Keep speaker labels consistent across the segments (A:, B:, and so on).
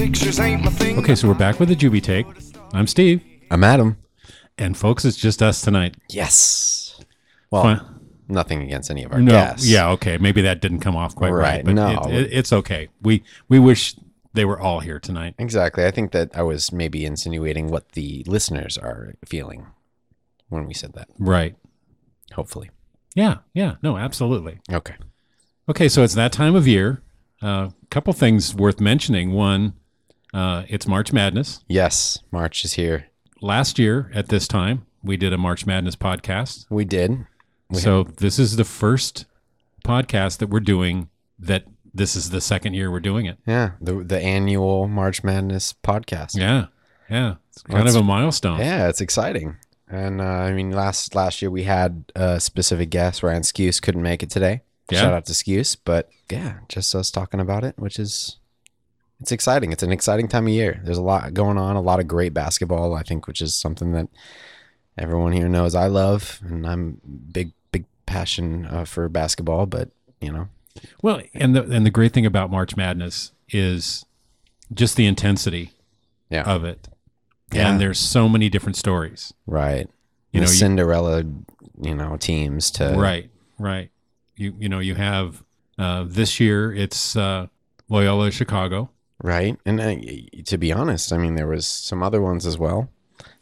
A: Okay, so we're back with the Juby take. I'm Steve,
B: I'm Adam.
A: and folks, it's just us tonight.
B: Yes. Well,
A: Fine.
B: nothing against any of our
A: No,
B: guests.
A: yeah, okay, maybe that didn't come off quite right,
B: Right,
A: but
B: no.
A: it, it, it's okay. We we wish they were all here tonight.
B: Exactly. I think that I was maybe insinuating what the listeners are feeling when we said that.
A: Right?
B: Hopefully.
A: Yeah, yeah, no, absolutely.
B: Okay.
A: Okay, so it's that time of year. A uh, couple things worth mentioning. One, uh, it's March Madness.
B: Yes, March is here.
A: Last year at this time, we did a March Madness podcast.
B: We did. We
A: so this is the first podcast that we're doing that this is the second year we're doing it.
B: Yeah, the the annual March Madness podcast.
A: Yeah. Yeah. It's kind
B: That's-
A: of a milestone.
B: Yeah, it's exciting. And uh, I mean, last last year we had a specific guest. Ryan Skuse couldn't make it today.
A: Yeah.
B: Shout out to Skuse, but yeah, just us talking about it, which is it's exciting. It's an exciting time of year. There's a lot going on, a lot of great basketball. I think, which is something that everyone here knows I love, and I'm big big passion uh, for basketball. But you know,
A: Well, and the and the great thing about March Madness is just the intensity
B: yeah,
A: of it.
B: Yeah.
A: And there's so many different stories.
B: right.
A: You
B: the
A: know, you-
B: Cinderella, you know, teams to
A: Right, right. You you know, you have uh, this year it's uh, Loyola Chicago.
B: Right. And uh, to be honest, I mean, there was some other ones as well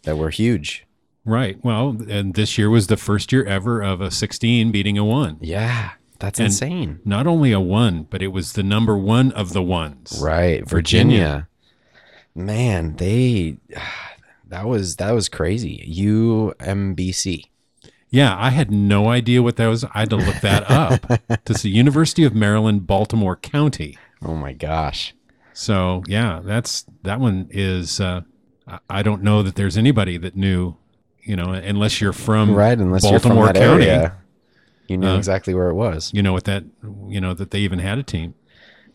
B: that were huge.
A: Right. Well, and this year was the first year ever of a 16 beating a 1.
B: Yeah. That's
A: And-
B: insane.
A: Not only a 1, but it was the number 1 of the ones.
B: Right.
A: Virginia.
B: Virginia. Man, they that was that was crazy. UMBC.
A: Yeah, I had no idea what that was. I had to look that up. to see University of Maryland Baltimore County.
B: Oh my gosh.
A: So, yeah, that's that one is uh I- don't know that there's anybody that knew, you know, unless you're from
B: Right, unless
A: Baltimore
B: you're from that
A: County.
B: area. You knew
A: Uh,
B: exactly where it was.
A: You know what that you know that they even had a team.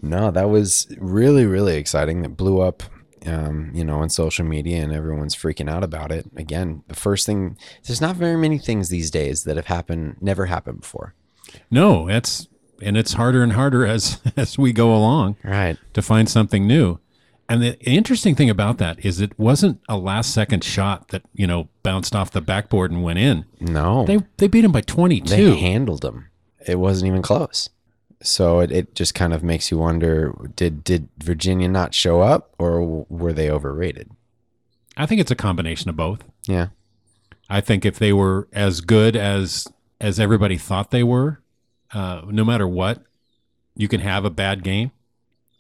B: No, that was really, really exciting. That blew up, um, you know, on social media, and everyone's freaking out about it. Again, the first thing, there's not very many things these days that have happened, never happened before.
A: No, it's and it's harder and harder as as we go along
B: Right.
A: to find something new. And the interesting thing about that is it wasn't a last second shot that, you know, bounced off the backboard and went in.
B: No,
A: They they beat him by 22.
B: they handled them. It wasn't even close. So it, it just kind of makes you wonder: did did Virginia not show up, or were they overrated?
A: I think it's a combination of both.
B: Yeah.
A: I think if they were as good as as everybody thought they were, uh, no matter what, you can have a bad game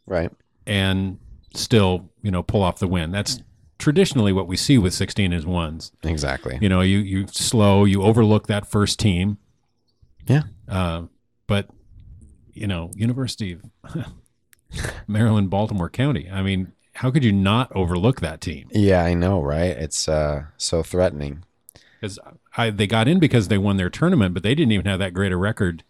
B: Right.
A: and still, you know, pull off the win. That's traditionally what we see with 16 is ones.
B: Exactly.
A: You know, you you slow, you overlook that first team.
B: Yeah.
A: Uh, but you know, University of Maryland, Baltimore County. I mean, how could you not overlook that team?
B: Yeah, I know, right? It's uh so threatening.
A: Because I they got in because they won their tournament, but they didn't even have that great a record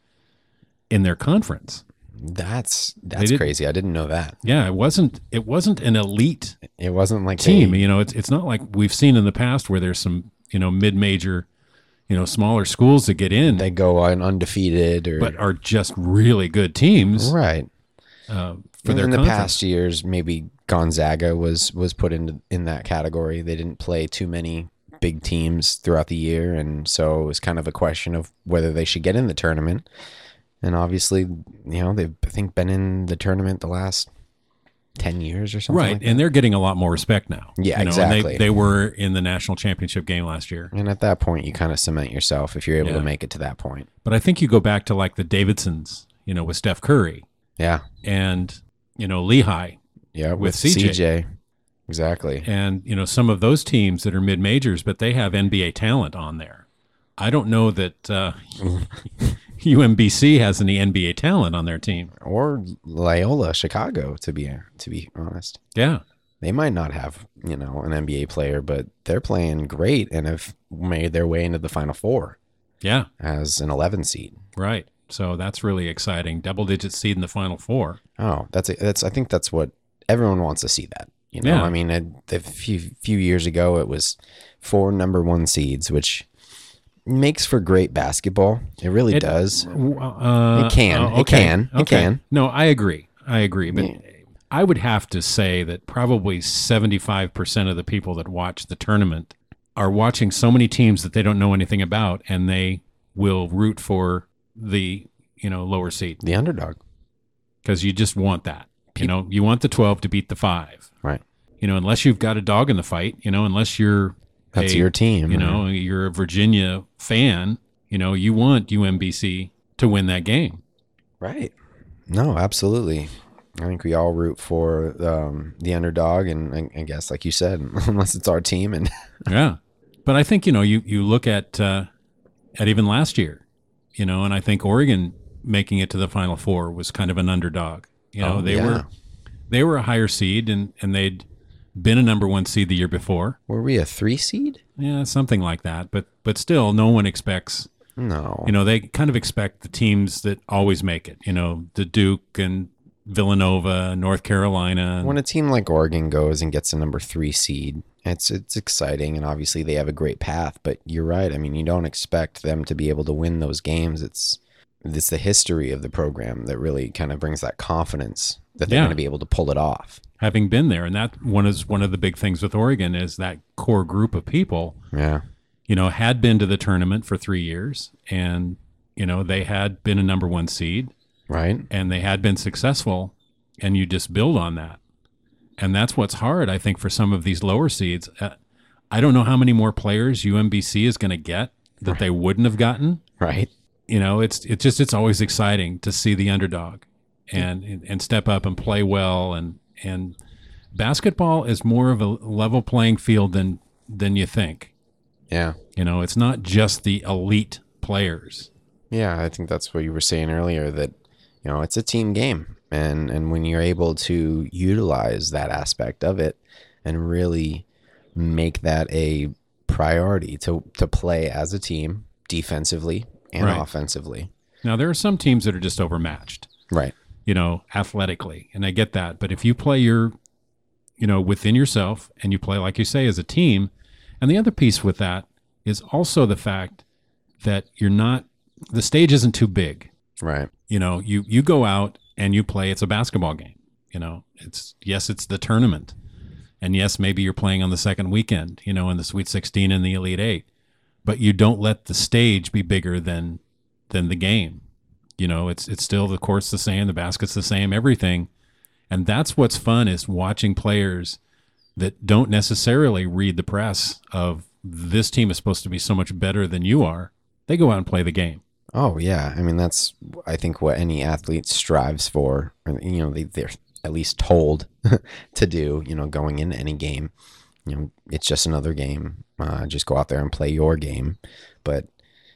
A: in their conference.
B: That's that's
A: did-
B: crazy. I didn't know that.
A: Yeah, it wasn't it wasn't an elite
B: It wasn't like
A: team.
B: they-
A: You know, it's it's not like we've seen in the past where there's some you know mid major, you know, smaller schools that get in,
B: they go on undefeated or
A: but are just really good teams
B: right.
A: uh, for
B: In
A: their
B: the
A: conference.
B: past years, maybe Gonzaga was was put into in that category. They didn't play too many big teams throughout the year, and so it was kind of a question of whether they should get in the tournament. And obviously, you know, they've I think been in the tournament the last ten years or something.
A: Right,
B: like
A: and they're getting a lot more respect now.
B: Yeah,
A: and
B: exactly.
A: they, they were in the national championship game last year,
B: And at that point, you kind of cement yourself if you're able
A: Yeah.
B: to make it to that point.
A: but I think you go back to like the Davidsons, you know, with Steph Curry
B: Yeah,
A: and you know Lehigh
B: yeah,
A: With CJ.
B: CJ. Exactly.
A: and you know some of those teams that are mid majors, but they have NBA talent on there. I don't know that uh, UMBC has any NBA talent on their team.
B: Or Loyola, Chicago. To be to be honest.
A: Yeah,
B: they might not have you know an NBA player, but they're playing great and have made their way into the Final Four
A: yeah,
B: as an 11 seed.
A: right. So that's really exciting. Double digit seed in the final four.
B: Oh, that's that's I think that's what everyone wants to see. That you know,
A: Yeah.
B: I mean, a, a few few years ago it was four number one seeds, which makes for great basketball. It really
A: It-
B: does.
A: Uh,
B: It can.
A: uh,
B: It can. It can.
A: No, I agree. I agree. But I would have to say that probably 75% of the people that watch the tournament are watching so many teams that they don't know anything about and they will root for the, you know, lower seed
B: The underdog.
A: because you just want that. You know, you want the 12 to beat the 5.
B: Right.
A: You know, unless you've got a dog in the fight, you know, unless you're
B: That's your team.
A: you know, you're a Virginia fan, you know, you want UMBC to win that game.
B: Right. No, absolutely. I think we all root for um, the underdog, and I, I guess, like you said, unless it's our team, and
A: Yeah. But I think, you know, you, you look at uh, at even last year, you know, and I think Oregon making it to the final four was kind of an underdog. You know,
B: Oh,
A: they
B: yeah.
A: were they were a higher seed and, and they'd been a number one seed the year before.
B: were we a three seed?
A: Yeah, something like that. But but still no one expects
B: No.
A: you know, they kind of expect the teams that always make it, you know, the Duke and Villanova, North Carolina.
B: when a team like Oregon goes and gets a number three seed, it's it's exciting, and obviously they have a great path. But you're right. I mean, you don't expect them to be able to win those games. It's it's the history of the program that really kind of brings that confidence that they're
A: Yeah.
B: going to be able to pull it off.
A: having been there, and that one is one of the big things with Oregon is that core group of people
B: Yeah.
A: you know, had been to the tournament for three years and, you know, they had been a number one seed
B: Right.
A: and they had been successful and you just build on that. And that's what's hard, I think, for some of these lower seeds. Uh, I don't know how many more players UMBC is going to get that they wouldn't have gotten.
B: Right.
A: You know, it's it's just it's always exciting to see the underdog and and step up and play well and and basketball is more of a level playing field than than you think.
B: Yeah.
A: You know, it's not just the elite players.
B: Yeah, I think that's what you were saying earlier that you know, it's a team game and and when you're able to utilize that aspect of it and really make that a priority to to play as a team defensively and
A: Right.
B: offensively.
A: Now, there are some teams that are just overmatched,
B: Right.
A: You know, athletically, and I get that. But if you play your, you know, within yourself and you play, like you say, as a team, and the other piece with that is also the fact that you're not, the stage isn't too big.
B: Right.
A: You know, you, you go out and you play, it's a basketball game. You know, it's, yes, it's the tournament. And yes, maybe you're playing on the second weekend, you know, in the Sweet 16 and the Elite Eight, but you don't let the stage be bigger than than the game. You know, it's it's still the court's the same, the basket's the same, everything. And that's what's fun is watching players that don't necessarily read the press of this team is supposed to be so much better than you are. They go out and play the game.
B: Oh yeah, I mean that's I think what any athlete strives for. You know, they, they're at least told to do. You know, going into any game, you know, it's just another game. Uh, just go out there and play your game, but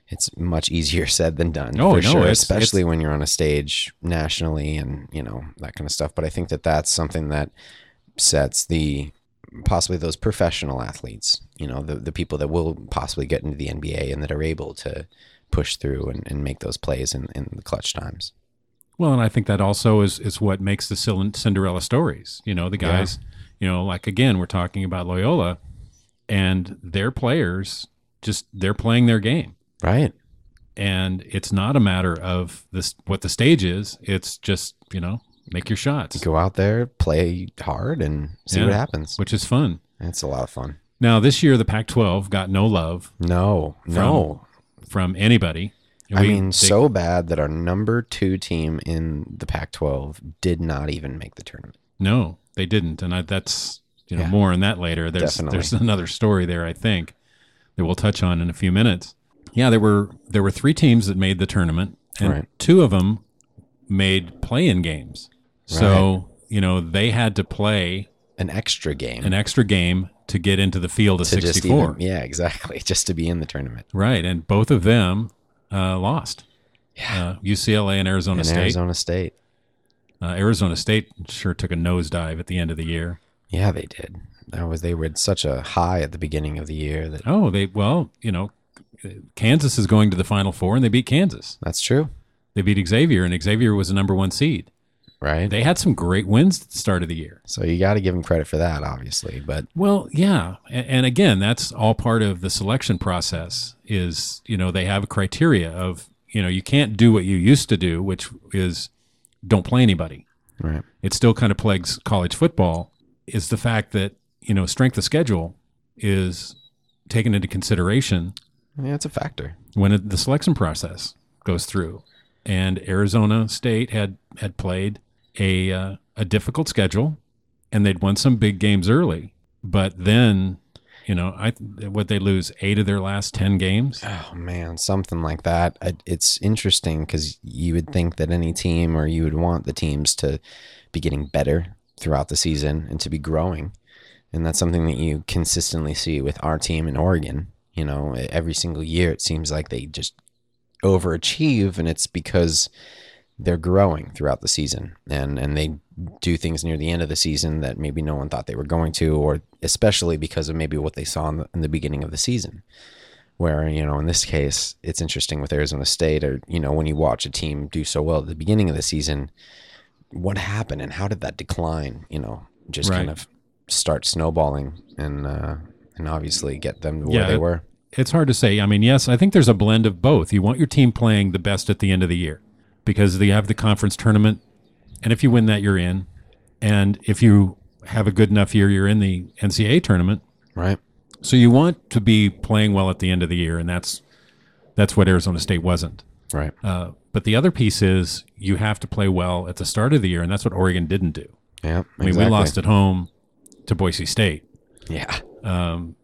B: it's much easier said than done.
A: Oh,
B: for
A: no,
B: sure,
A: it's-
B: especially when you're on a stage nationally and you know that kind of stuff. But I think that that's something that sets the possibly those professional athletes, you know, the, the people that will possibly get into the NBA and that are able to push through and, and make those plays in, in the clutch times.
A: Well, and I think that also is is what makes the Cinderella stories. You know, the guys, you know, like again, we're talking about Loyola and their players just they're playing their game.
B: Right.
A: And it's not a matter of this what the stage is. It's just, you know, make your shots,
B: Go out there, play hard, and see what happens.
A: which is fun.
B: It's a lot of fun.
A: Now, this year the Pac-12 got no love
B: No, no.
A: from anybody.
B: I mean,
A: they-
B: so bad that our number two team in the Pac 12 did not even make the tournament.
A: No, they didn't, and I, that's you know
B: Yeah.
A: more on that later. There's
B: Definitely.
A: there's another story there I think that we'll touch on in a few minutes. Yeah, there were there were three teams that made the tournament, and
B: Right.
A: two of them made play-in games. So you know they had to play
B: An extra game.
A: an extra game to get into the field of
B: to
A: 64.
B: even, yeah, exactly. Just to be in the tournament.
A: Right, and both of them uh, lost.
B: Yeah.
A: Uh, UCLA and Arizona
B: in
A: State.
B: Arizona State.
A: Uh, Arizona State sure took a nosedive at the end of the year.
B: Yeah, they did. That was they were at such a high at the beginning of the year that
A: Oh, they well, you know, Kansas is going to the Final Four, and they beat Kansas.
B: that's true,
A: They beat Xavier, and Xavier was a number one seed.
B: right?
A: They had some great wins at the start of the year.
B: so you got to give them credit for that, obviously. But
A: Well, yeah, and, and again, that's all part of the selection process. Is you know they have a criteria of you know you can't do what you used to do, which is don't play anybody.
B: Right.
A: it still kind of plagues college football is the fact that you know strength of schedule is taken into consideration
B: Yeah, it's a factor.
A: when it, the selection process goes through. And Arizona State had had played a uh, a difficult schedule, and they'd won some big games early. But then, you know, I what they lose eight of their last ten games.
B: Oh man, something like that. I, it's interesting because you would think that any team, or you would want the teams to be getting better throughout the season and to be growing, and that's something that you consistently see with our team in Oregon. You know, every single year it seems like they just overachieve, and it's because they're growing throughout the season, and and they do things near the end of the season that maybe no one thought they were going to, or especially because of maybe what they saw in the, in the beginning of the season. Where you know in this case it's interesting with Arizona State or you know when you watch a team do so well at the beginning of the season what happened and how did that decline you know just kind of start snowballing and uh and obviously get them where
A: Yeah,
B: they were
A: It's hard to say. I mean, yes, I think there's a blend of both. You want your team playing the best at the end of the year because they have the conference tournament, and if you win that, you're in. And if you have a good enough year, you're in the NCAA tournament.
B: right
A: So you want to be playing well at the end of the year, and that's that's what Arizona State wasn't.
B: right
A: Uh, but the other piece is you have to play well at the start of the year, and that's what Oregon didn't do.
B: yeah
A: I mean, we lost at home to Boise State.
B: yeah
A: Um,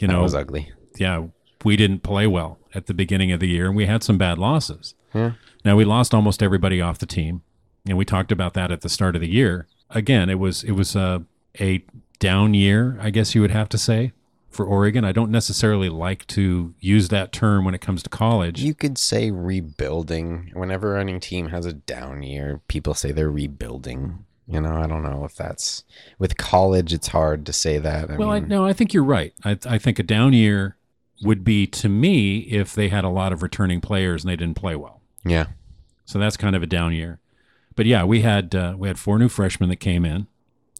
A: you
B: that
A: know,
B: was ugly
A: yeah, we didn't play well at the beginning of the year, and we had some bad losses.
B: Yeah.
A: Now we lost almost everybody off the team, and we talked about that at the start of the year. Again, it was it was a a down year, I guess you would have to say, for Oregon. I don't necessarily like to use that term when it comes to college.
B: you could say rebuilding whenever any team has a down year people say they're rebuilding you know i don't know if that's with college it's hard to say that I
A: well, I, no, I think you're right. I, I think a down year would be to me if they had a lot of returning players and they didn't play well.
B: yeah
A: So that's kind of a down year. But yeah, we had uh, we had four new freshmen that came in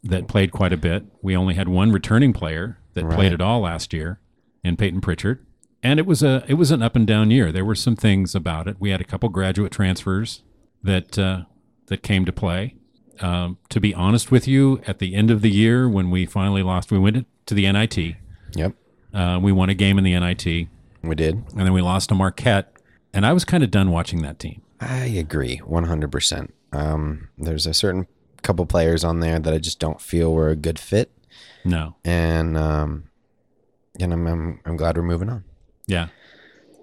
A: that played quite a bit. We only had one returning player that
B: Right.
A: played at all last year, in Payton Pritchard. And it was a it was an up and down year. There were some things about it. We had a couple graduate transfers that uh, that came to play. Um, to be honest with you, at the end of the year when we finally lost, we went to the NIT.
B: yep
A: Uh, we won a game in the NIT,
B: we did
A: and then we lost to Marquette. And I was kind of done watching that team.
B: I agree 100%. Um, there's a certain couple players on there that I just don't feel were a good fit.
A: No,
B: And, um, and I'm, I'm, I'm glad we're moving on.
A: Yeah.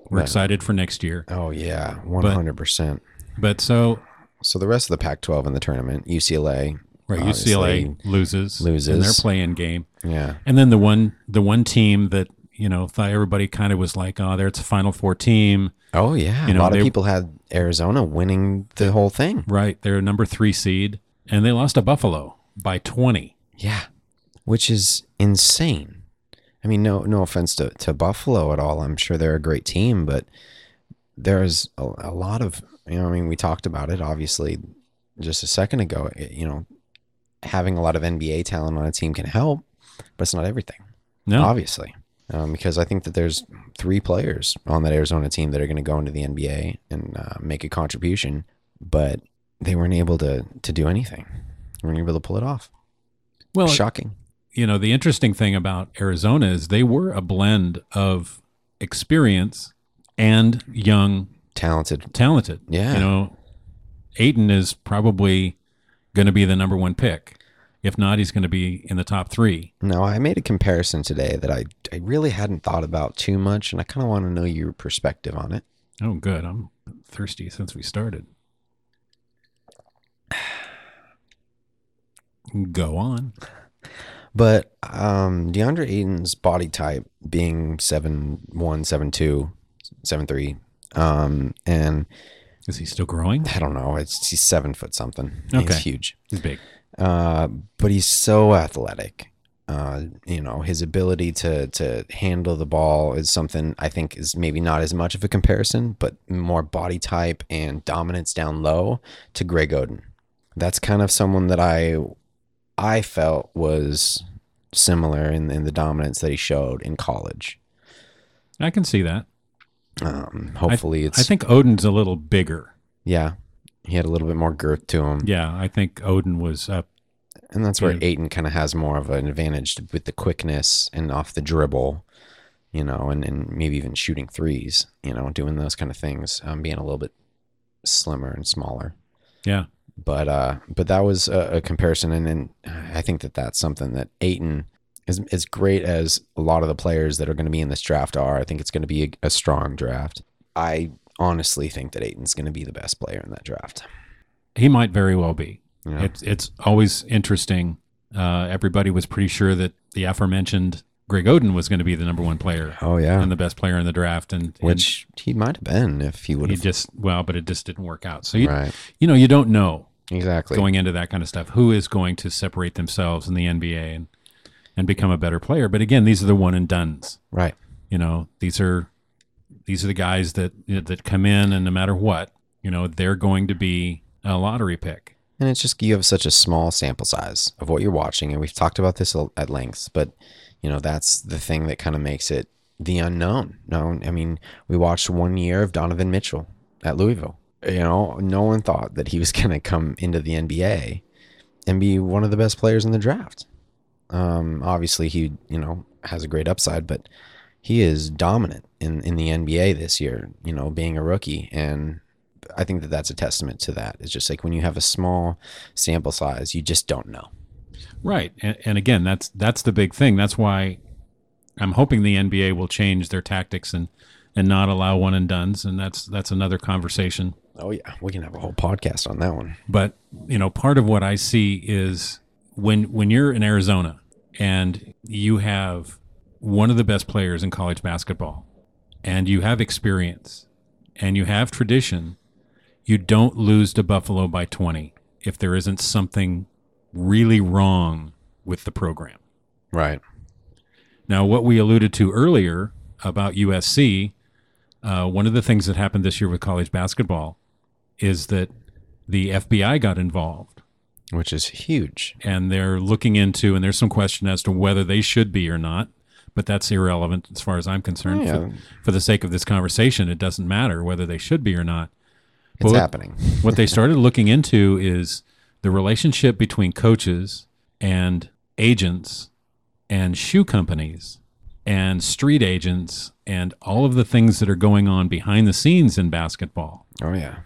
A: We're
B: Right.
A: excited for next year.
B: Oh, yeah, 100%.
A: But so,
B: so the rest of the Pac 12 in the tournament, UCLA.
A: right, UCLA loses,
B: loses.
A: in their play-in game.
B: Yeah.
A: And then the one the one team that, you know, thought everybody kind of was like, oh, there it's a Final Four team.
B: Oh, yeah.
A: You
B: a lot
A: they-
B: of people had Arizona winning the whole thing.
A: Right. They're a number three seed. And they lost to Buffalo by 20.
B: Yeah. Which is insane. I mean, no, no offense to, to Buffalo at all. I'm sure they're a great team, but there's a, a lot of, you know, I mean, we talked about it obviously just a second ago. It- you know, having a lot of NBA talent on a team can help, but it's not everything,
A: No.
B: obviously. Um, because I think that there's three players on that Arizona team that are going to go into the NBA and uh, make a contribution, but they weren't able to to do anything. They weren't able to pull it off.
A: well,
B: Shocking.
A: you know, the interesting thing about Arizona is they were a blend of experience and young
B: Talented.
A: talented.
B: Yeah.
A: You know, Ayton is probably going to be the number one pick. If not, he's going to be in the top three.
B: Now, I made a comparison today that I, I really hadn't thought about too much, and I kind of want to know your perspective on it.
A: Oh, good. I'm thirsty since we started. Go on.
B: But um, DeAndre Ayton's body type being 7'1, 7'2, 7'3, um, and
A: Is he still growing?
B: I don't know, it's he's seven foot something.
A: Okay.
B: He's huge.
A: He's big.
B: Uh, but he's so athletic. Uh, you know, his ability to to handle the ball is something I think is maybe not as much of a comparison, but more body type and dominance down low to Greg Oden. That's kind of someone that I I felt was similar in, in the dominance that he showed in college.
A: I can see that.
B: Um, hopefully, it's
A: I think Oden's a little bigger.
B: yeah, He had a little bit more girth to him.
A: Yeah, I think Oden was up.
B: And that's where. Ayton kind of has more of an advantage with the quickness and off the dribble, you know, and, and maybe even shooting threes, you know, doing those kind of things, um, being a little bit slimmer and smaller.
A: Yeah,
B: But uh, but that was a, a comparison, and, and I think that that's something that Ayton is as great as a lot of the players that are going to be in this draft are. I think it's going to be a, a strong draft. I honestly think that Ayton's going to be the best player in that draft.
A: he might very well be.
B: Know?
A: It's it's always interesting. Uh, everybody was pretty sure that the aforementioned Greg Oden was going to be the number one player
B: oh yeah,
A: and the best player in the draft, and, and
B: which he might have been if he would have.
A: just well, but it just didn't work out. So you
B: Right,
A: you know you don't know
B: exactly.
A: going into that kind of stuff who is going to separate themselves in the NBA and and become a better player. But again, these are the one and dones.
B: right,
A: You know, these are these are the guys that you know, that come in and no matter what, you know, they're going to be a lottery pick.
B: and it's just you have such a small sample size of what you're watching, and we've talked about this at length. But you know that's the thing that kind of makes it the unknown. No, I mean we watched one year of Donovan Mitchell at Louisville. You know, no one thought that he was going to come into the NBA and be one of the best players in the draft. Um, obviously, he you know has a great upside, but he is dominant in in the NBA this year. You know, being a rookie, and I think that that's a testament to that. It's just like when you have a small sample size, you just don't know.
A: Right. And, and again, that's that's the big thing. That's why I'm hoping the NBA will change their tactics and and not allow one and dones. And that's that's another conversation.
B: Oh yeah, we can have a whole podcast on that one.
A: But you know, part of what I see is when when you're in Arizona and you have one of the best players in college basketball, and you have experience, and you have tradition, you don't lose to Buffalo by 20 if there isn't something really wrong with the program.
B: Right.
A: Now, what we alluded to earlier about USC, uh, one of the things that happened this year with college basketball is that the FBI got involved
B: Which is huge.
A: and they're looking into, and there's some question as to whether they should be or not, but that's irrelevant as far as I'm concerned.
B: Oh, Yeah.
A: For, for the sake of this conversation, it doesn't matter whether they should be or not.
B: It's
A: But-
B: happening.
A: what they started looking into is the relationship between coaches and agents and shoe companies and street agents and all of the things that are going on behind the scenes in basketball.
B: Oh yeah.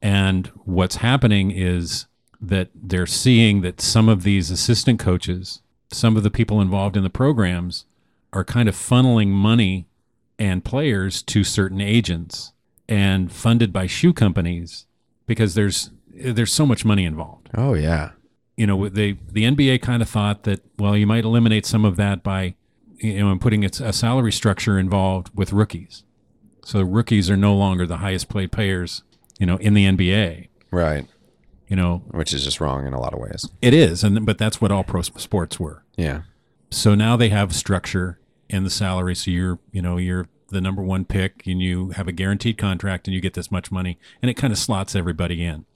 A: And what's happening is that they're seeing that some of these assistant coaches, some of the people involved in the programs, are kind of funneling money and players to certain agents and funded by shoe companies because there's there's so much money involved.
B: Oh yeah.
A: You know, they the NBA kind of thought that well, you might eliminate some of that by you know, and putting its a salary structure involved with rookies. So rookies are no longer the highest paid players, you know, in the NBA.
B: Right.
A: You know,
B: Which is just wrong in a lot of ways.
A: it is, and but that's what all pro sports were.
B: Yeah.
A: So now they have structure in the salary. So you're, you know, you're the number one pick, and you have a guaranteed contract, and you get this much money, and it kind of slots everybody in.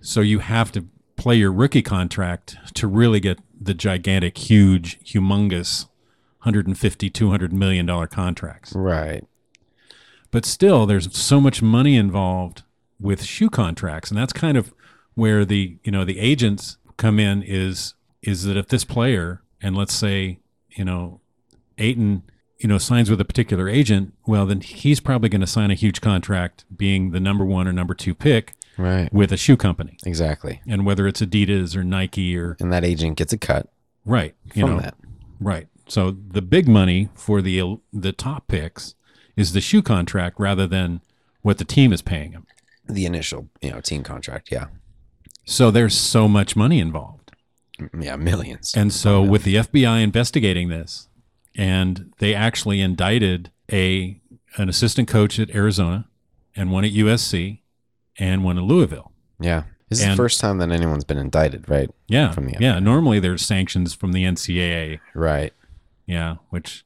A: So you have to play your rookie contract to really get the gigantic, huge, humongous, 150, 200 million dollar contracts.
B: Right.
A: but still there's so much money involved with shoe contracts and that's kind of where the you know the agents come in is is that if this player and let's say you know Ayton you know signs with a particular agent well then he's probably going to sign a huge contract being the number 1 or number 2 pick
B: Right.
A: with a shoe company
B: Exactly.
A: and whether it's Adidas or Nike or
B: And that agent gets a cut
A: right you know
B: that.
A: right so the big money for the the top picks is the shoe contract rather than what the team is paying him
B: The initial, you know, team contract. Yeah.
A: So there's so much money involved.
B: Mm, yeah. Millions.
A: And so with the FBI investigating this, and they actually indicted a an assistant coach at Arizona and one at USC and one at Louisville.
B: yeah. This is the first time that anyone's been indicted, right?
A: Yeah.
B: From the
A: yeah. Normally there's sanctions from the NCAA.
B: Right.
A: Yeah. Which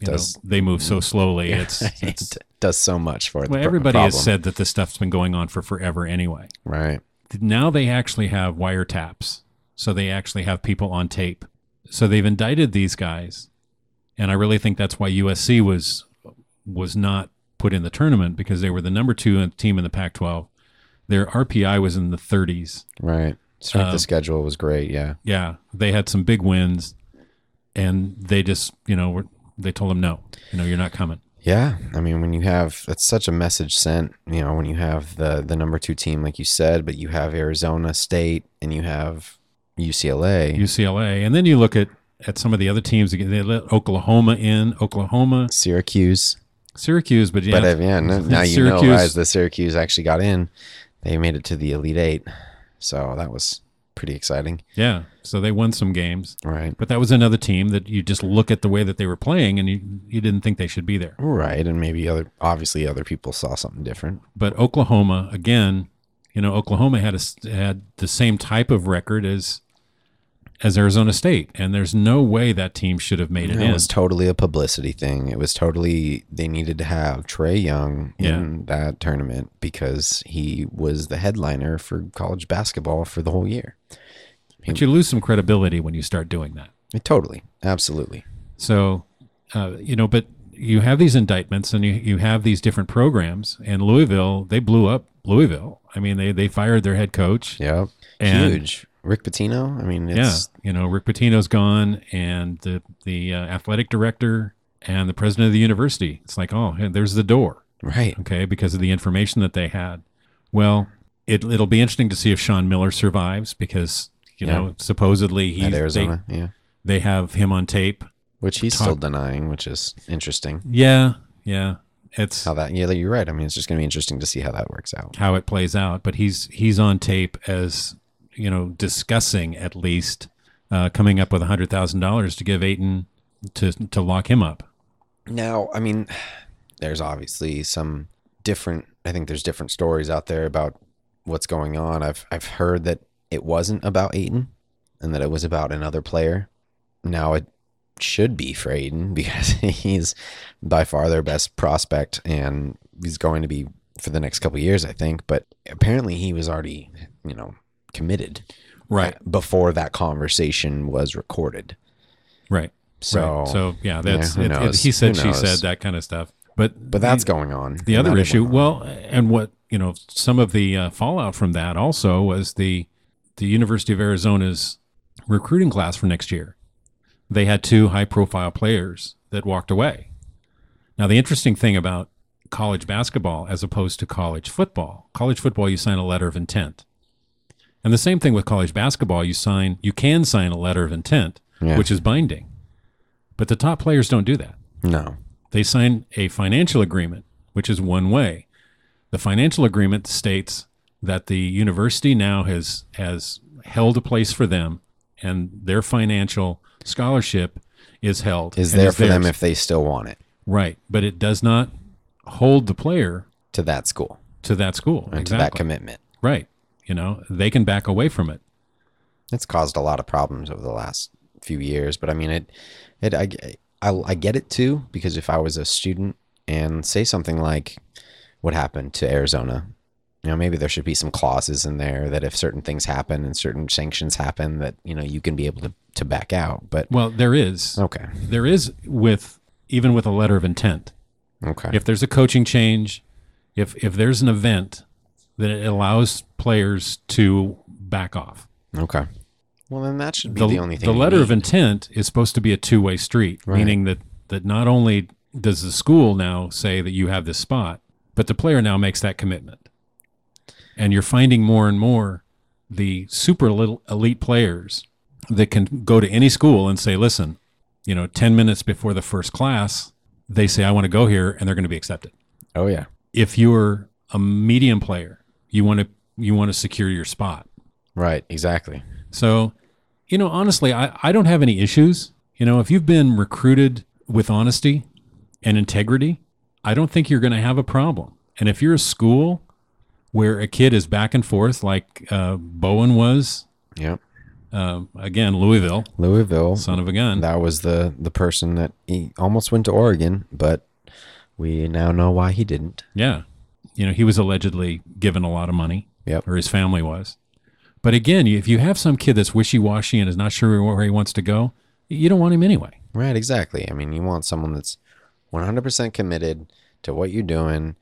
A: you
B: Does-
A: know, they move so slowly. It's, it's
B: it does so much for the
A: well,
B: pro-
A: everybody
B: problem.
A: has said that this stuff's been going on for forever anyway.
B: Right.
A: Now they actually have wiretaps. So they actually have people on tape. So they've indicted these guys. And I really think that's why USC was was not put in the tournament because they were the number two team in the Pac-12. their RPI was in the 30s.
B: Right. Strength
A: Um,
B: of schedule was great. Yeah.
A: Yeah, they had some big wins, and they just you know were, they told them no, you know you're not coming.
B: Yeah, I mean, when you have that's such a message sent. You know, when you have the the number two team, like you said, but you have Arizona State and you have UCLA,
A: UCLA, and then you look at at some of the other teams. They let Oklahoma in, Oklahoma,
B: Syracuse.
A: Syracuse, but yeah,
B: But uh, yeah, n- now you know as the Syracuse actually got in, they made it to the Elite Eight, so that was pretty exciting.
A: yeah. So they won some games,
B: Right.
A: but that was another team that you just look at the way that they were playing, and you you didn't think they should be there.
B: Right, and maybe other obviously other people saw something different.
A: But Oklahoma, again, you know, Oklahoma had a, had the same type of record as as Arizona State, and there's no way that team should have made it
B: It
A: in.
B: was totally a publicity thing. It was totally they needed to have Trae Young in that tournament because he was the headliner for college basketball for the whole year.
A: But you lose some credibility when you start doing that.
B: Totally, absolutely.
A: So, uh, you know, but you have these indictments and you, you have these different programs, and Louisville, they blew up Louisville. I mean, they, they fired their head coach. Yeah.
B: Huge. Rick Pitino. I mean,
A: Yeah. You know, Rick Pitino's gone, and the, the uh, athletic director and the president of the university. It's like, oh, there's the door.
B: right.
A: okay, because of the information that they had. Well, it, it'll be interesting to see if Sean Miller survives because, you
B: Yeah.
A: know, supposedly he's,
B: At
A: they,
B: Arizona, yeah,
A: they have him on tape.
B: which he's
A: Talk-
B: still denying, which is interesting.
A: Yeah, yeah. It's
B: How that? Yeah, you're right. I mean, it's just going to be interesting to see how that works out.
A: how it plays out, but he's he's on tape as, you know, discussing at least uh, coming up with $100,000 to give Ayton to, to lock him up.
B: Now, I mean, there's obviously some different. I think there's different stories out there about what's going on. I've I've heard that it wasn't about Ayton, and that it was about another player. Now it should be for Ayton because he's by far their best prospect, and he's going to be for the next couple years, I think. But apparently, he was already, you know, committed
A: Right,
B: before that conversation was recorded.
A: right.
B: So,
A: right. So, yeah, that's
B: who
A: it, it- he said, she said, that kind of stuff. But
B: but that's going on.
A: the other issue well and what you know some of the uh, fallout from that also was the the university of arizona's recruiting class for next year they had two high profile players that walked away now the interesting thing about college basketball as opposed to college football college football you sign a letter of intent and the same thing with college basketball you sign you can sign a letter of intent
B: Yeah.
A: which is binding but the top players don't do that
B: no.
A: they sign a financial agreement, which is one way. The financial agreement states that the university now has has held a place for them, and their financial scholarship is held.
B: is there for them if they still want it
A: right, but it does not hold the player
B: to that school
A: to that school.
B: and to that commitment.
A: right. You know, they can back away from it.
B: It's caused a lot of problems over the last few years, but I mean it. It I, I I get it too because if I was a student and say something like what happened to Arizona, you know maybe there should be some clauses in there that if certain things happen and certain sanctions happen that you know you can be able to to back out. But
A: Well, there is
B: okay,
A: there is with even with a letter of intent.
B: okay,
A: if there's a coaching change, if if there's an event that it allows players to back off.
B: okay. Well, then that should be
A: The,
B: the, only thing.
A: the
B: you
A: letter of intent is supposed to be a two-way street,
B: Right.
A: meaning that that not only does the school now say that you have this spot, but the player now makes that commitment. And you're finding more and more the super little elite players that can go to any school and say, "Listen, you know, 10 minutes before the first class, they say I want to go here and they're going to be accepted."
B: Oh yeah,
A: if you're a medium player, you want to you want to secure your spot.
B: right, exactly.
A: So, you know, honestly, I, I don't have any issues. You know, if you've been recruited with honesty and integrity, I don't think you're going to have a problem. And if you're a school where a kid is back and forth like uh, Bowen was,
B: yeah,
A: uh, again, Louisville,
B: Louisville,
A: son of a gun.
B: that was the the person that he almost went to Oregon, but we now know why he didn't.
A: Yeah. You know, he was allegedly given a lot of money,
B: Yep.
A: or his family was. But again, if you have some kid that's wishy washy and is not sure where he wants to go, you don't want him anyway.
B: Right, exactly. I mean, you want someone that's 100% committed to what you're doing,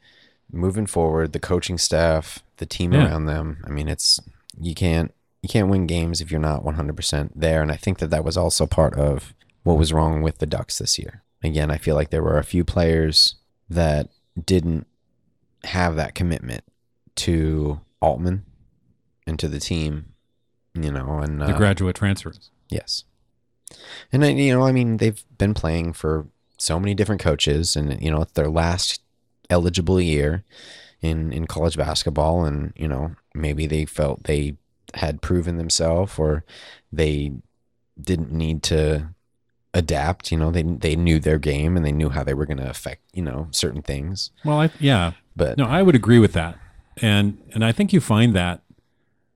B: moving forward, the coaching staff, the team
A: Yeah.
B: around them. I mean, it's you can't you can't win games if you're not 100% there, and I think that that was also part of what was wrong with the Ducks this year. Again, I feel like there were a few players that didn't have that commitment to Altman and to the team, you know, and
A: The
B: uh,
A: graduate transfers.
B: Yes. And then, you know, I mean, they've been playing for so many different coaches, and you know, it's their last eligible year in in college basketball, and you know, maybe they felt they had proven themselves, or they didn't need to adapt. You know, they they knew their game and they knew how they were going to affect you know certain things.
A: Well, I, yeah,
B: But
A: no, I would agree with that, and and I think you find that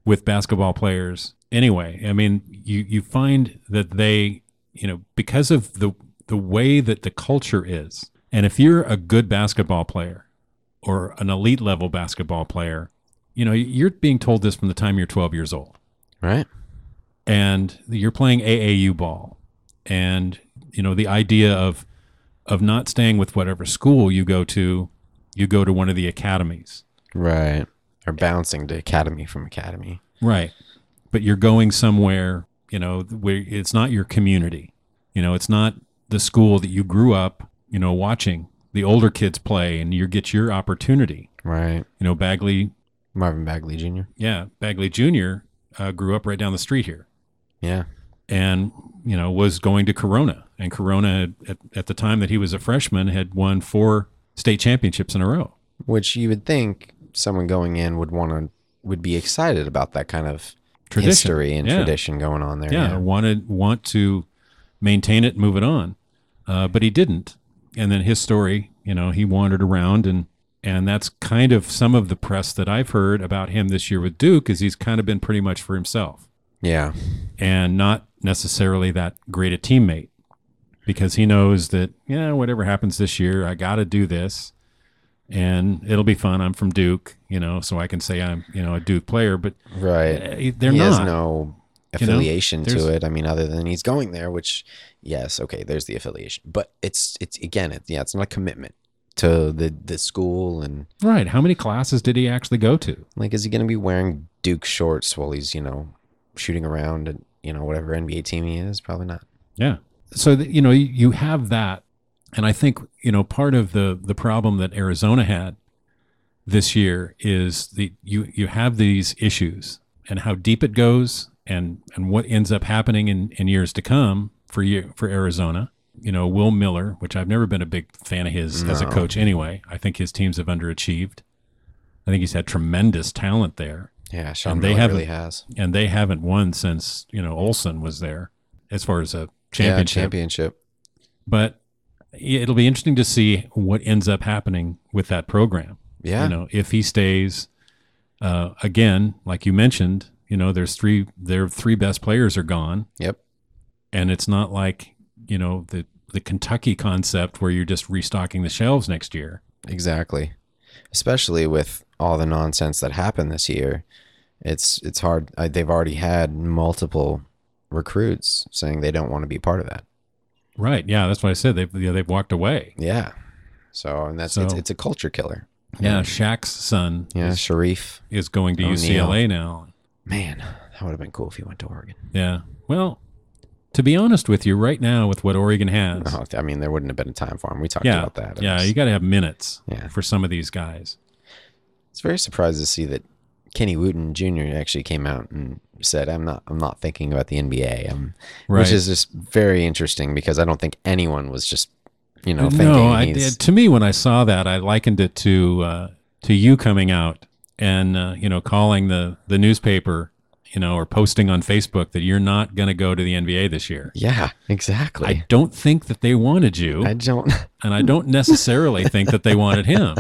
A: with basketball players anyway. I mean, you you find that they, you know, because of the the way that the culture is, and if you're a good basketball player or an elite level basketball player, you know, you're being told this from the time you're 12 years old.
B: right,
A: and you're playing AAU ball, and you know the idea of of not staying with whatever school you go to, you go to one of the academies,
B: right, or bouncing to academy from academy.
A: right? But you're going somewhere, you know, where it's not your community, you know, it's not the school that you grew up, you know, watching the older kids play, and you get your opportunity.
B: Right,
A: You know, Bagley,
B: Marvin Bagley Jr.
A: yeah, Bagley Jr. Uh, grew up right down the street here.
B: Yeah,
A: and you know was going to Corona, and Corona had, at, at the time that he was a freshman had won four state championships in a row.
B: which you would think someone going in would want to would be excited about that kind of
A: Tradition.
B: history and
A: Yeah.
B: tradition going on there.
A: Yeah, wanted want to maintain it, move it on, uh, but he didn't. And then his story, you know, he wandered around and. And that's kind of some of the press that I've heard about him this year with Duke is he's kind of been pretty much for himself.
B: yeah,
A: and not necessarily that great a teammate because he knows that yeah whatever happens this year i got to do this and it'll be fun i'm from duke you know so i can say i'm you know a duke player but
B: right.
A: uh, they're
B: he has no
A: You know,
B: affiliation to it. I mean, other than he's going there, which yes, okay, there's the affiliation, but it's it's again, it, yeah, it's not a commitment to the the school and
A: right how many classes did he actually go to
B: like, is he going to be wearing Duke shorts while he's you know shooting around and you know whatever NBA team he is? Probably not.
A: yeah so that, you know you, have that and i think you know part of the the problem that arizona had this year is the you you have these issues and how deep it goes and and what ends up happening in in years to come for you for Arizona. You know, Will Miller, which I've never been a big fan of his as a coach anyway. I think his teams have underachieved. I think he's had tremendous talent there,
B: Yeah, Sean
A: And they
B: really has
A: and they haven't won since you know Olson was there as far as a
B: Yeah,
A: championship.
B: championship.
A: But it'll be interesting to see what ends up happening with that program.
B: Yeah,
A: You know, if he stays, uh, again, like you mentioned, you know, there's three, their three best players are gone,
B: yep,
A: and it's not like you know the the Kentucky concept where you're just restocking the shelves next year.
B: exactly. Especially with all the nonsense that happened this year, it's it's hard. I, they've already had multiple recruits saying they don't want to be part of that.
A: Right? Yeah, that's what I said. They've yeah, they've walked away.
B: Yeah. So and that's it's,
A: So-
B: it's a culture killer.
A: Yeah, Shaq's son
B: Yeah,
A: is,
B: Shareef.
A: is going to
B: O'Neal.
A: UCLA now.
B: Man, that would have been cool if he went to Oregon.
A: Yeah. Well, to be honest with you, right now with what Oregon has,
B: Oh, I mean, there wouldn't have been a time for him. We talked
A: yeah,
B: about that. It
A: yeah,
B: was-
A: you got to have minutes
B: Yeah.
A: for some of these guys.
B: It's very surprised to see that Kenny Wooten Jr. actually came out and said, "I'm not. I'm not thinking about the NBA." Um,
A: Right.
B: Which is just very interesting because I don't think anyone was just, you know, thinking
A: no, I,
B: he's.
A: to me when I saw that, I likened it to uh, to you coming out and uh, you know calling the the newspaper, you know, or posting on Facebook that you're not going to go to the NBA this year.
B: yeah, exactly.
A: I don't think that they wanted you,
B: I don't.
A: and I don't necessarily think that they wanted him.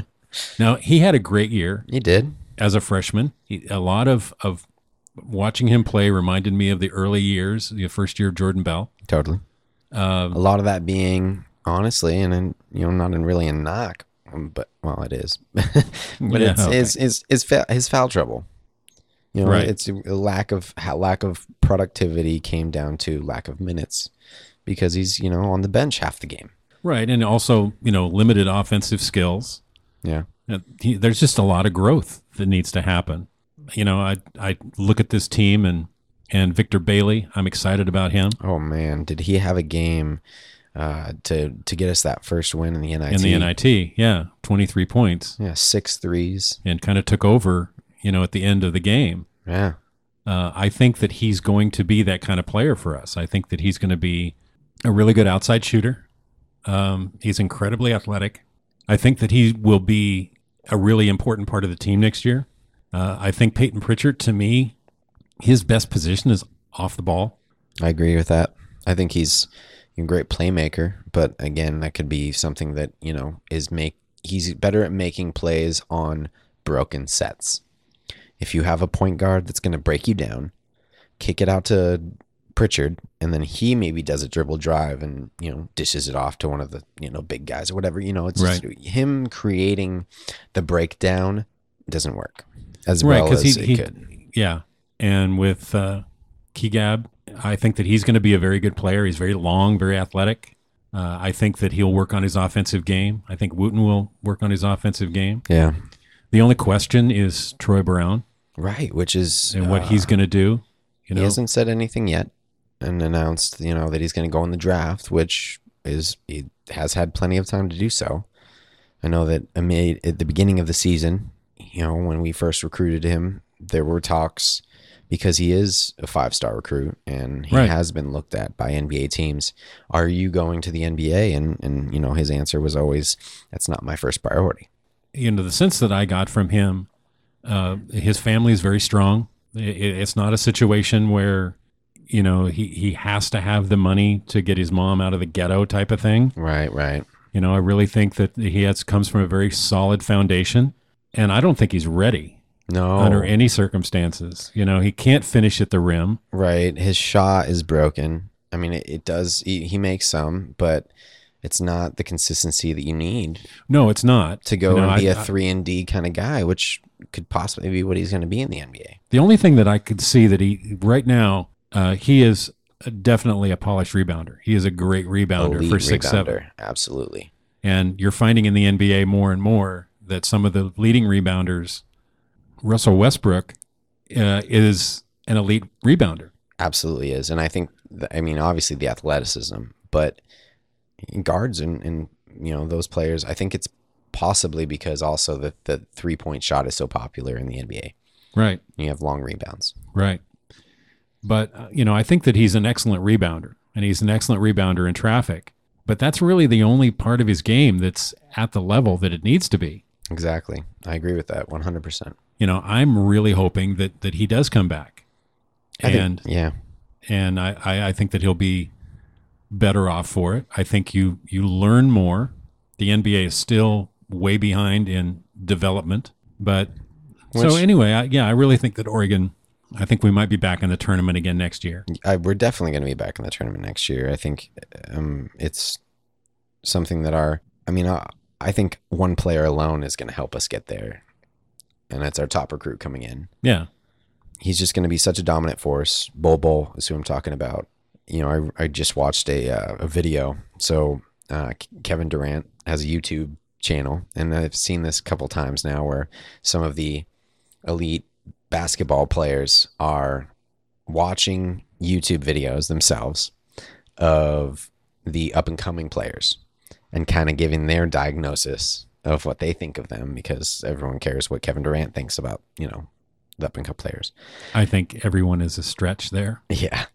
A: Now he had a great year
B: he did.
A: As a freshman. He, a lot of of watching him play reminded me of the early years, the first year of Jordan Bell.
B: Totally.
A: Um,
B: A lot of that being honestly, and in, you know, not in really a knock, um, but well, it is. but
A: Yeah,
B: it's,
A: okay.
B: it's it's it's fa- his foul trouble. You know,
A: Right.
B: it's a lack of lack of productivity came down to lack of minutes because he's you know on the bench half the game.
A: Right, and also you know limited offensive skills.
B: Yeah.
A: He, there's just a lot of growth that needs to happen. You know, I I look at this team and and Victor Bailey. I'm excited about him
B: Oh man, did he have a game uh, to to get us that first win in the NIT?
A: in the NIT. Yeah, 23 points
B: Yeah, six threes.
A: and kind of took over. You know, at the end of the game.
B: Yeah,
A: Uh, I think that he's going to be that kind of player for us. I think that he's going to be a really good outside shooter. Um, he's incredibly athletic. I think that he will be a really important part of the team next year. Uh, I think Payton Pritchard, to me, his best position is off the ball.
B: I agree with that. I think he's a great playmaker, but again, that could be something that you know is make he's better at making plays on broken sets. If you have a point guard that's going to break you down, kick it out to Pritchard, and then he maybe does a dribble drive and you know dishes it off to one of the you know big guys or whatever. You know, it's just him creating the breakdown doesn't work as well as
A: he,
B: it
A: he
B: could.
A: yeah. And with uh, Kigab, I think that he's going to be a very good player. He's very long, very athletic. Uh, I think that he'll work on his offensive game. I think Wooten will work on his offensive game.
B: Yeah,
A: The only question is Troy Brown
B: right. Which is
A: and what
B: uh,
A: he's going to do. You know,
B: he hasn't said anything yet and announced, you know, that he's going to go in the draft, which is he has had plenty of time to do so. I know that amid, at the beginning of the season, you know, when we first recruited him, there were talks because he is a five-star recruit and he
A: Right.
B: has been looked at by NBA teams. Are you going to the NBA? And and you know, his answer was always, "That's not my first priority."
A: you know, the sense that I got from him, uh, his family is very strong. It's not a situation where, you know, he, he has to have the money to get his mom out of the ghetto type of thing.
B: Right, right.
A: You know, I really think that he has comes from a very solid foundation, and I don't think he's ready
B: No,
A: under any circumstances. You know, he can't finish at the rim.
B: Right. His shot is broken. I mean, it, it does, he, he makes some, but it's not the consistency that you need
A: No, it's not
B: to go
A: You know,
B: and be
A: I-
B: a 3 and D kind of guy, which could possibly be what he's going to be in the NBA.
A: The only thing that I could see that he right now, uh, he is definitely a polished rebounder. He is a great rebounder
B: Elite
A: for six seven.
B: Absolutely.
A: And you're finding in the NBA more and more that some of the leading rebounders, Russell Westbrook, uh, is an elite rebounder.
B: Absolutely is. And I think, th- I mean, obviously the athleticism, but guards and, and, you know, those players, I think it's possibly because also the, the three point shot is so popular in the NBA.
A: Right,
B: You have long rebounds.
A: right. But, uh, you know, I think that he's an excellent rebounder and he's an excellent rebounder in traffic. But that's really the only part of his game that's at the level that it needs to be.
B: Exactly. I agree with that 100%.
A: You know, I'm really hoping that that he does come back.
B: I think-
A: And
B: yeah.
A: and I, I, I think that he'll be better off for it. I think you you learn more. The NBA is still way behind in development, but so anyway, I, yeah, I really think that Oregon. I think we might be back in the tournament again next year.
B: I, we're definitely going to be back in the tournament next year. I think um, it's something that our, I mean, I, I think one player alone is going to help us get there, and that's our top recruit coming in.
A: Yeah,
B: He's just going to be such a dominant force. Bol Bol is who I'm talking about. You know, I, I just watched a, uh, a video. So uh, Kevin Durant has a YouTube channel, and I've seen this a couple times now where some of the elite basketball players are watching YouTube videos themselves of the up and coming players and kind of giving their diagnosis of what they think of them because everyone cares what Kevin Durant thinks about, you know, the up and coming players.
A: I think everyone is a stretch there.
B: Yeah.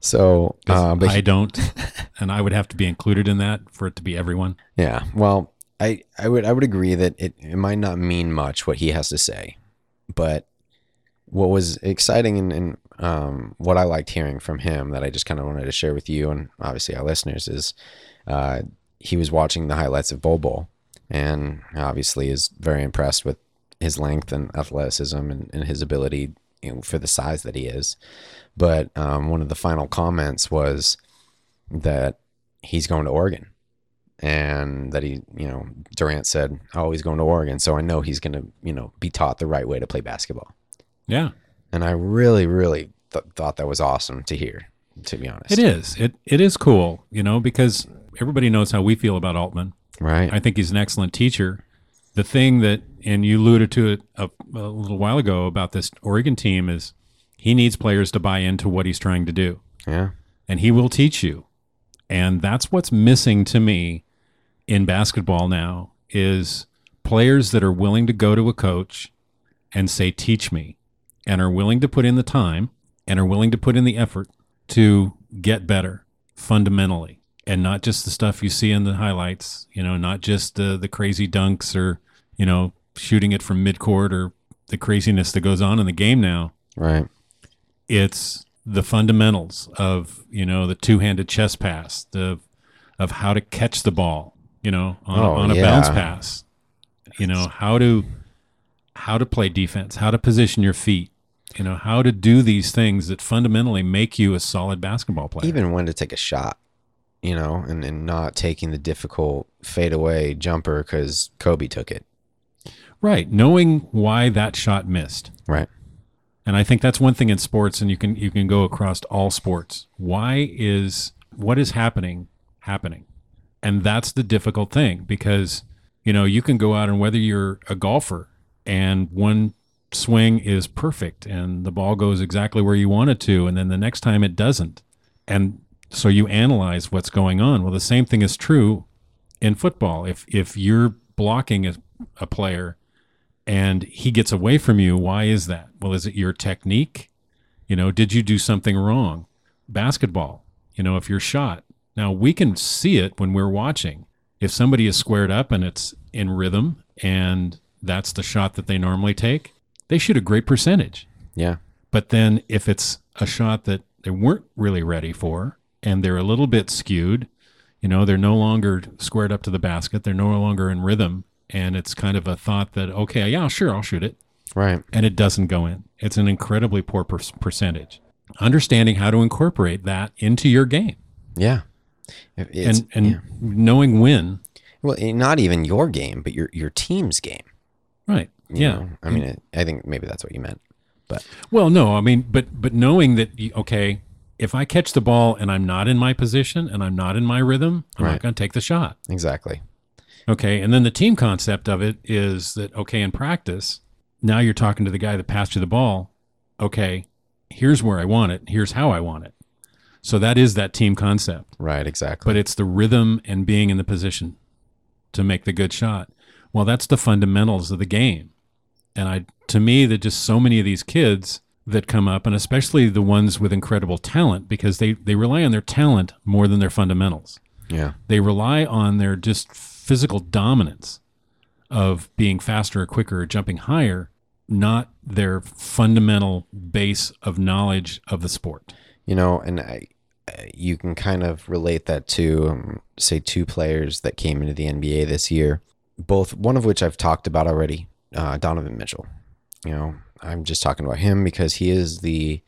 B: So, uh, but
A: I don't, and I would have to be included in that for it to be everyone.
B: yeah, well, I, I would I would agree that it, it might not mean much what he has to say, but what was exciting and, and um, what I liked hearing from him that I just kind of wanted to share with you and obviously our listeners is uh, he was watching the highlights of Bol Bol and obviously is very impressed with his length and athleticism and, and his ability you know, for the size that he is. But um, one of the final comments was that he's going to Oregon and that he, you know, Durant said, "Oh, he's going to Oregon, so I know he's going to, you know, be taught the right way to play basketball."
A: Yeah,
B: And I really, really th- thought that was awesome to hear. To be honest,
A: it is. It it is cool, you know, because everybody knows how we feel about Altman.
B: right.
A: I think he's an excellent teacher. the thing that, and you alluded to it a, a little while ago about this Oregon team is he needs players to buy into what he's trying to do,
B: Yeah.
A: and he will teach you. And that's what's missing to me in basketball now is players that are willing to go to a coach and say, teach me, and are willing to put in the time and are willing to put in the effort to get better fundamentally and not just the stuff you see in the highlights, you know, not just the, the crazy dunks or, you know, shooting it from midcourt or the craziness that goes on in the game now.
B: Right.
A: It's the fundamentals of, you know, the two-handed chess pass, the of how to catch the ball, you know, on,
B: Oh,
A: on a
B: yeah.
A: bounce pass. You know, how to how to play defense, how to position your feet, you know, how to do these things that fundamentally make you a solid basketball player.
B: Even when to take a shot, you know, and, and not taking the difficult fadeaway jumper because Kobe took it.
A: right, knowing why that shot missed.
B: Right.
A: And I think that's one thing in sports, and you can you can go across all sports. Why is what is happening happening? And that's the difficult thing because you know you can go out and whether you're a golfer and one swing is perfect and the ball goes exactly where you want it to, and then the next time it doesn't, and so you analyze what's going on. Well, the same thing is true in football. If if you're blocking a, a player and he gets away from you, why is that? Well, is it your technique? You know, did you do something wrong? Basketball, you know, if you're shot. Now, we can see it when we're watching. If somebody is squared up and it's in rhythm and that's the shot that they normally take, they shoot a great percentage.
B: Yeah.
A: But then if it's a shot that they weren't really ready for and they're a little bit skewed, you know, they're no longer squared up to the basket, they're no longer in rhythm, and it's kind of a thought that, okay, yeah, sure, I'll shoot it.
B: Right.
A: And it doesn't go in. It's an incredibly poor per- percentage. Understanding how to incorporate that into your game
B: Yeah. It's,
A: and, and
B: yeah.
A: knowing when.
B: well, eh, not even your game, but your your team's game.
A: Right. Yeah.
B: know? I mean, it, I think maybe that's what you meant. But
A: Well, no, I mean, but but knowing that okay, if I catch the ball and I'm not in my position and I'm not in my rhythm, I'm not going to take the shot.
B: exactly.
A: Okay, and then the team concept of it is that okay, in practice, now you're talking to the guy that passed you the ball. Okay, here's where I want it. Here's how I want it. So that is that team concept,
B: Right. Exactly.
A: but it's the rhythm and being in the position to make the good shot. Well, that's the fundamentals of the game. And I to me that just so many of these kids that come up and especially the ones with incredible talent because they they rely on their talent more than their fundamentals
B: yeah.
A: they rely on their just physical dominance of being faster or quicker or jumping higher, not their fundamental base of knowledge of the sport.
B: You know, and I, you can kind of relate that to, um, say, two players that came into the NBA this year, both one of which I've talked about already, uh, Donovan Mitchell. You know, I'm just talking about him because he is the,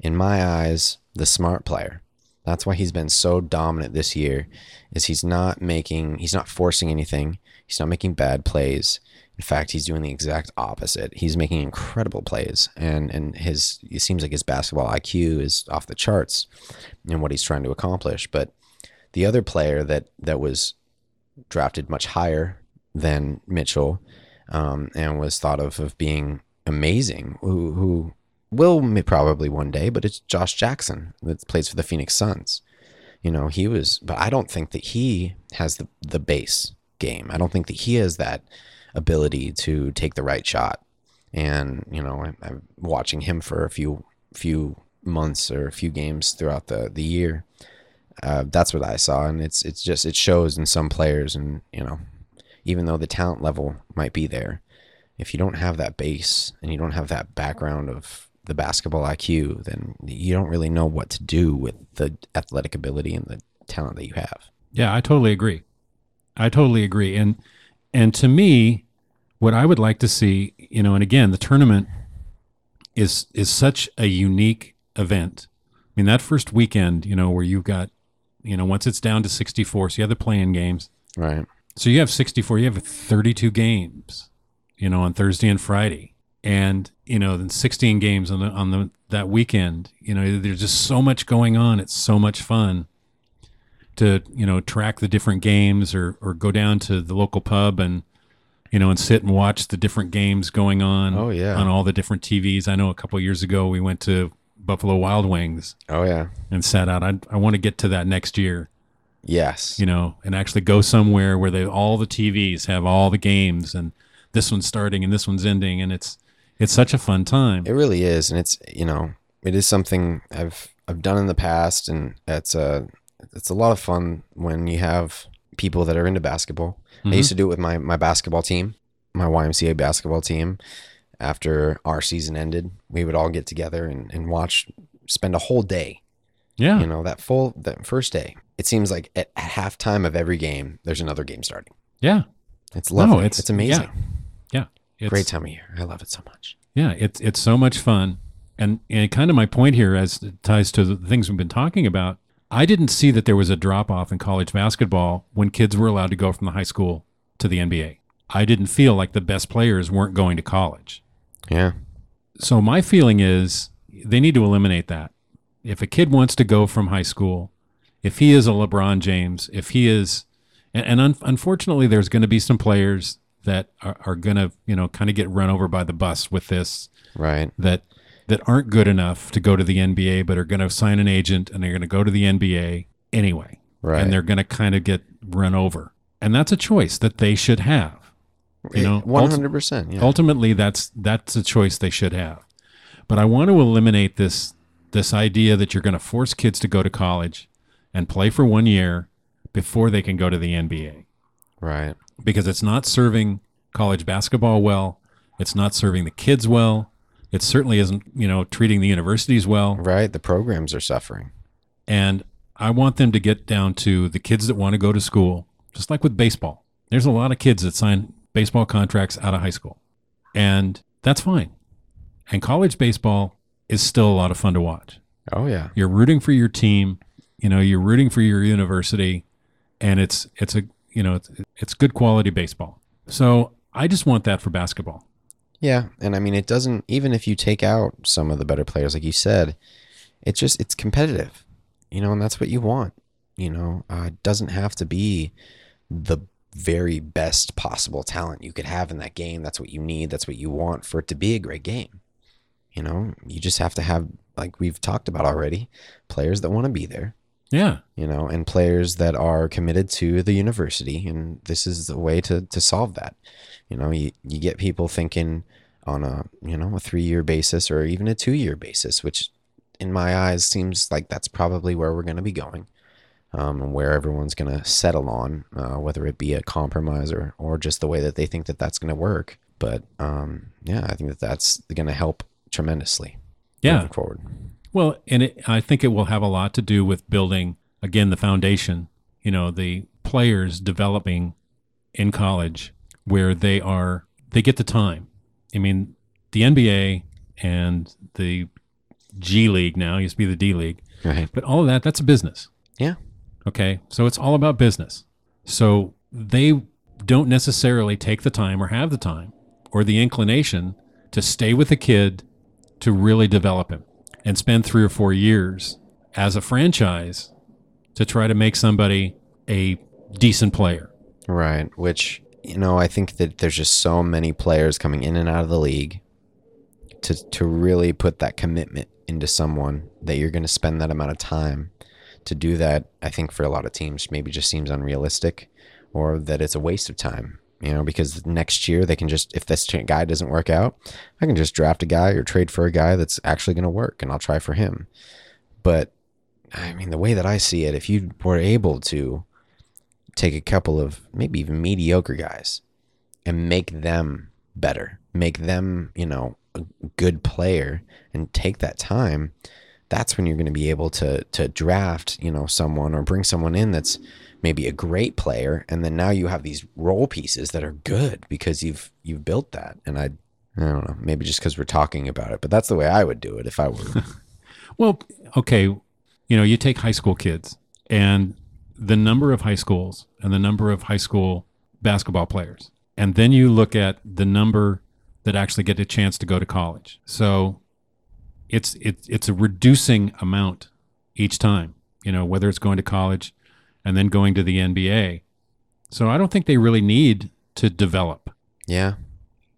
B: in my eyes, the smart player. That's why he's been so dominant this year. Is he's not making, he's not forcing anything. He's not making bad plays. In fact, he's doing the exact opposite. He's making incredible plays, and and his it seems like his basketball IQ is off the charts in what he's trying to accomplish. But the other player that that was drafted much higher than Mitchell, um, and was thought of of being amazing, who who will probably one day, but it's Josh Jackson that plays for the Phoenix Suns. You know, he was, but I don't think that he has the the base game. I don't think that he has that ability to take the right shot. And you know, I, I'm watching him for a few few months or a few games throughout the the year. Uh, that's what I saw, and it's it's just it shows in some players, and you know, even though the talent level might be there, if you don't have that base and you don't have that background of the basketball IQ, then you don't really know what to do with the athletic ability and the talent that you have.
A: Yeah, I totally agree. I totally agree. And and to me, what I would like to see, you know, and again, the tournament is is such a unique event. I mean, that first weekend, you know, where you've got, you know, once it's down to 64, so you have the play-in games.
B: Right.
A: So you have 64, you have 32 games, you know, on Thursday and Friday. And, you know, then 16 games on the on the that weekend. You know, there's just so much going on. It's so much fun to, you know, track the different games or or go down to the local pub and you know, and sit and watch the different games going on.
B: Oh, yeah.
A: on all the different TVs. I know a couple years ago we went to Buffalo Wild Wings
B: Oh yeah.
A: and sat out. I I want to get to that next year,
B: Yes.
A: you know, and actually go somewhere where they all the TVs have all the games and this one's starting and this one's ending, and it's it's such a fun time.
B: It really is, and it's you know it is something I've I've done in the past, and it's a uh, it's a lot of fun when you have people that are into basketball. I used mm-hmm. to do it with my my basketball team, my YMCA basketball team. After our season ended, we would all get together and, and watch, spend a whole day.
A: Yeah,
B: You know that full that first day. It seems like at halftime of every game, there's another game starting.
A: yeah,
B: It's lovely.
A: it's-
B: it's, amazing.
A: yeah. It's,
B: Great time of year. I love it so much.
A: Yeah, it's it's so much fun, and and kind of my point here, as it ties to the things we've been talking about. I didn't see that there was a drop off in college basketball when kids were allowed to go from the high school to the NBA. I didn't feel like the best players weren't going to college.
B: Yeah.
A: So my feeling is they need to eliminate that. If a kid wants to go from high school, if he is a LeBron James, if he is, and, and un, unfortunately, there's going to be some players that are, are going to, you know, kind of get run over by the bus with this
B: Right.
A: that that aren't good enough to go to the NBA, but are going to sign an agent and they're going to go to the NBA anyway,
B: Right.
A: and they're going to kind of get run over, and that's a choice that they should have. You
B: eh,
A: know,
B: hundred percent. Yeah.
A: ultimately that's that's a choice they should have but i want to eliminate this this idea that you're going to force kids to go to college and play for one year before they can go to the nba
B: Right.
A: because it's not serving college basketball well it's not serving the kids well it certainly isn't you know treating the universities well
B: Right. The programs are suffering.
A: and I want them to get down to the kids that want to go to school, just like with baseball. There's a lot of kids that sign baseball contracts out of high school, and that's fine. And college baseball is still a lot of fun to watch.
B: Oh yeah.
A: You're rooting for your team, you know, you're rooting for your university, and it's it's a you know it's it's good quality baseball. So I just want that for basketball.
B: Yeah, and I mean it doesn't even if you take out some of the better players like you said, it's just it's competitive. You know, and that's what you want. You know, uh, it doesn't have to be the very best possible talent you could have in that game. That's what you need. That's what you want for it to be a great game. You know, you just have to have like we've talked about already, players that want to be there.
A: Yeah,
B: you know, and players that are committed to the university. And this is the way to, to solve that. You know, you, you get people thinking on a, you know, a three year basis or even a two year basis, which in my eyes seems like that's probably where we're going to be going. Um, and where everyone's going to settle on, uh, whether it be a compromise or, or just the way that they think that that's going to work. But um, yeah, I think that that's going to help tremendously
A: yeah.
B: moving forward.
A: Well, and it, I think it will have a lot to do with building again the foundation. You know, the players developing in college where they are they get the time. I mean, the NBA and the G League now used to be the D League,
B: Right.
A: but all of that that's a business.
B: Yeah.
A: Okay, so it's all about business. So they don't necessarily take the time or have the time or the inclination to stay with a kid to really develop him and spend three or four years as a franchise to try to make somebody a decent player.
B: Right. Which, you know, I think that there's just so many players coming in and out of the league to to really put that commitment into someone that you're going to spend that amount of time to do that. I think for a lot of teams maybe just seems unrealistic or that it's a waste of time. You know, because next year they can just if this guy doesn't work out, I can just draft a guy or trade for a guy that's actually going to work and I'll try for him. But I mean, the way that I see it, if you were able to take a couple of maybe even mediocre guys and make them better, make them, you know, a good player and take that time, that's when you're going to be able to to draft, you know, someone or bring someone in that's maybe a great player and then now you have these role pieces that are good because you've you've built that. And I I don't know, maybe just cuz we're talking about it, but that's the way I would do it if I were
A: Well, okay, you know, you take high school kids and the number of high schools and the number of high school basketball players. And then you look at the number that actually get a chance to go to college. So it's it's it's a reducing amount each time, you know, whether it's going to college and then going to the NBA. So I don't think they really need to develop
B: Yeah.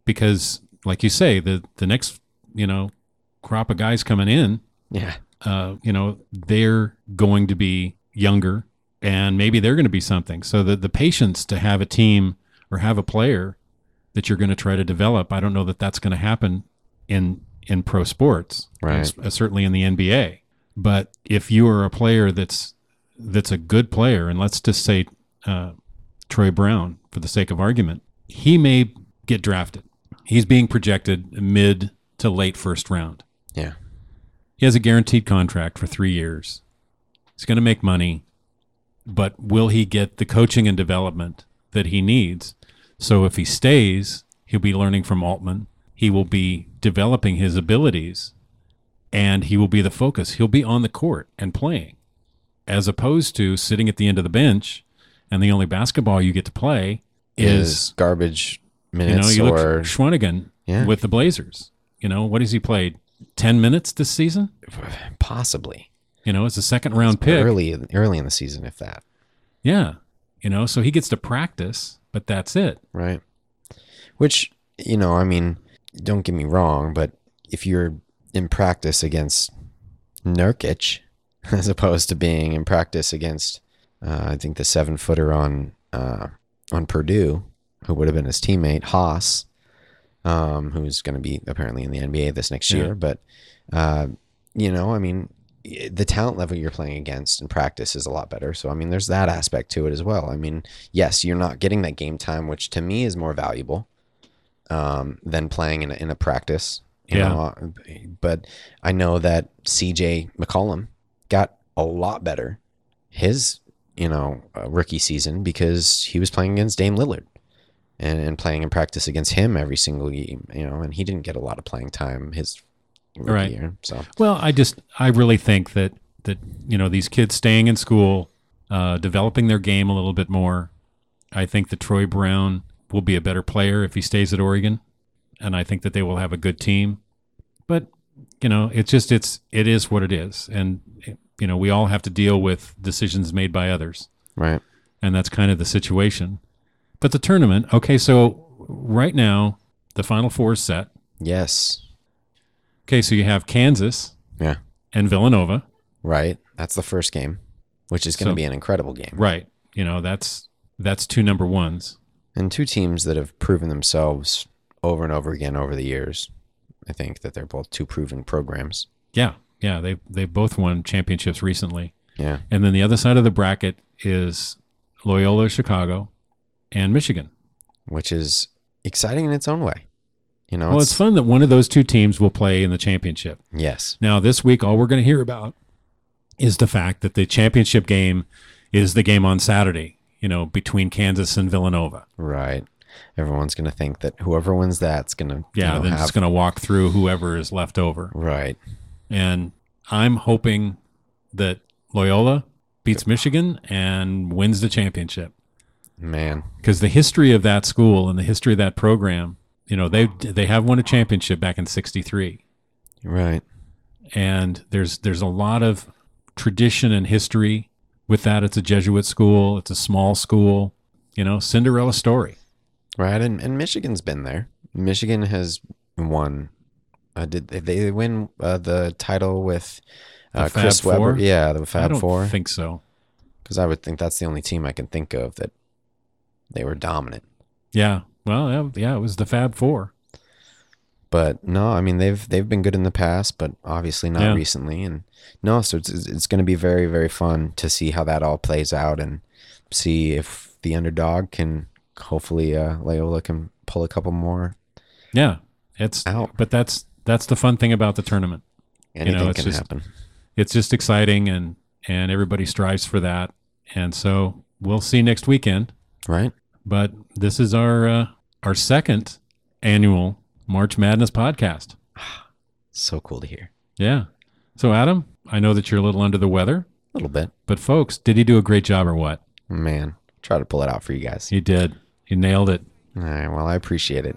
A: because, like you say, the the next you know crop of guys coming in,
B: Yeah.
A: uh, you know, they're going to be younger and maybe they're going to be something. So the the patience to have a team or have a player that you're going to try to develop, I don't know that that's going to happen in in pro sports,
B: Right.
A: uh, certainly in the NBA. But if you are a player that's that's a good player, and let's just say uh, Troy Brown, for the sake of argument, he may get drafted. He's being projected mid to late first round.
B: Yeah.
A: He has a guaranteed contract for three years. He's going to make money, but will he get the coaching and development that he needs? So if he stays, he'll be learning from Altman. He will be developing his abilities, and he will be the focus. He'll be on the court and playing, as opposed to sitting at the end of the bench, and the only basketball you get to play is
B: Is garbage
A: you know
B: minutes
A: you look
B: or
A: at Swanigan
B: Yeah.
A: with the Blazers. You know what has he played? Ten minutes this season.
B: possibly
A: You know, it's a second round pick.
B: early early in the season, if that.
A: Yeah. You know, so he gets to practice, but that's it.
B: Right. Which, you know, I mean, don't get me wrong, but if you're in practice against Nurkic, as opposed to being in practice against, uh, I think the seven footer on uh, on Purdue, who would have been his teammate Haas, um, who's going to be apparently in the NBA this next
A: Yeah.
B: year. But uh, you know, I mean, the talent level you're playing against in practice is a lot better. So I mean, there's that aspect to it as well. I mean, yes, you're not getting that game time, which to me is more valuable um, than playing in a, in a practice. You
A: Yeah.
B: know, uh, but I know that CJ McCollum got a lot better his you know uh, rookie season because he was playing against Dame Lillard and, and playing in practice against him every single game. You know, and he didn't get a lot of playing time his rookie
A: Right.
B: year. So
A: Well, I just I really think that that you know these kids staying in school, uh, developing their game a little bit more. I think that Troy Brown will be a better player if he stays at Oregon, and I think that they will have a good team. But you know, it's just it's it is what it is, and you know we all have to deal with decisions made by others.
B: right,
A: and that's kind of the situation. But the tournament, okay, so right now the final four is set.
B: yes,
A: Okay, so you have Kansas
B: yeah,
A: and Villanova,
B: right. That's the first game, which is going to
A: So-
B: be an incredible game.
A: right? You know that's that's two number ones.
B: and two teams that have proven themselves over and over again over the years. I think that they're both two proven programs.
A: Yeah, yeah, they they both won championships recently.
B: Yeah,
A: And then the other side of the bracket is Loyola Chicago and Michigan.
B: which is exciting in its own way. You know,
A: Well, it's fun that one of those two teams will play in the championship.
B: yes,
A: Now, this week, all we're going to hear about is the fact that the championship game is the game on Saturday, you know, between Kansas and Villanova.
B: right. Everyone's going to think that whoever wins that's going to
A: Yeah,
B: you know,
A: then
B: have
A: it's going to walk through whoever is left over.
B: right.
A: And I'm hoping that Loyola beats Michigan and wins the championship
B: Man,
A: because the history of that school and the history of that program, you know, they they have won a championship back in 63.
B: right.
A: and there's there's a lot of tradition and history with that. It's a Jesuit school. It's a small school. You know, Cinderella story.
B: Right, and, and Michigan's been there. Michigan has won. Uh, did they, they win uh, the title with uh,
A: The
B: Chris Webber?
A: Four?
B: Yeah, the Fab I
A: don't
B: Four.
A: think so.
B: Because I would think that's the only team I can think of that they were dominant.
A: Yeah. Well, yeah, yeah, it was the Fab Four.
B: But no, I mean they've they've been good in the past, but obviously not
A: Yeah.
B: recently. And no, so it's it's going to be very very fun to see how that all plays out and see if the underdog can hopefully uh, Loyola can pull a couple more
A: Yeah. It's
B: out.
A: but that's that's the fun thing about the tournament.
B: Anything
A: it's
B: can
A: just-
B: happen.
A: It's just exciting and and everybody strives for that. And so we'll see next weekend.
B: Right?
A: But this is our uh, our second annual March Madness podcast.
B: So cool to hear.
A: Yeah. So Adam, I know that you're a little under the weather.
B: A little bit.
A: But folks, did he do a great job or what?
B: Man, try to pull it out for you guys.
A: He did. He nailed it.
B: All right, well, I appreciate it.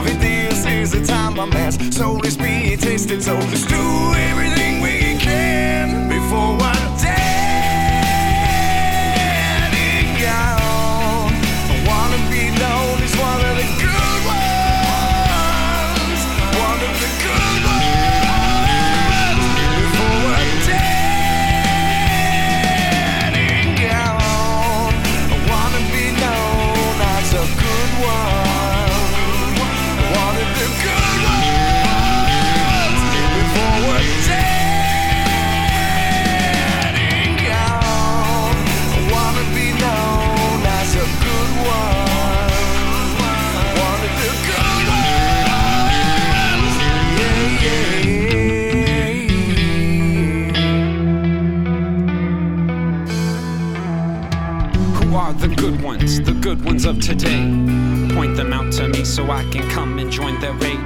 C: rise it. This is the time my man's soul is being tasted. So let's do everything
D: so I can come and join their raid.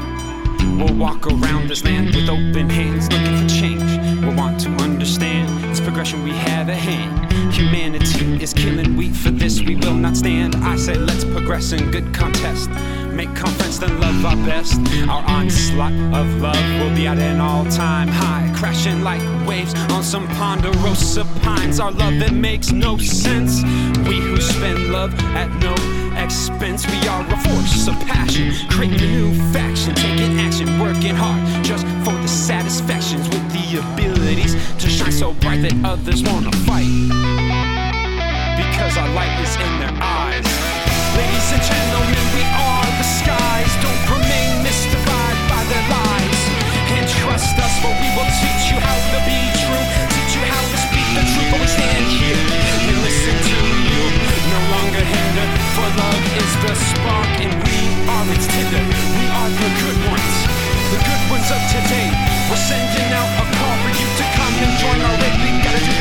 D: We'll walk around this land with open hands, looking for change. We'll want to understand this progression we have at hand. Humanity is killing, we for this we will not stand. I say let's progress in good contest. Make conference, then love our best. Our onslaught of love will be at an all time high. Crashing like waves on some ponderosa pines. Our love, that makes no sense. We who spend love at no expense. We are a force of passion. Creating a new faction. Taking action, working hard just for the satisfactions. With the abilities to shine so bright that others wanna fight because our light is in their eyes. Ladies and gentlemen, we are the skies. Don't remain mystified by their lies. And trust us, for we will teach you how to be true. Teach you how to speak the truth, but we stand here. Listen to you, no longer hinder. For love is the spark, and we are its. We are the good ones, the good ones of today. We're sending out a call for you to come and join our lit. Gotta do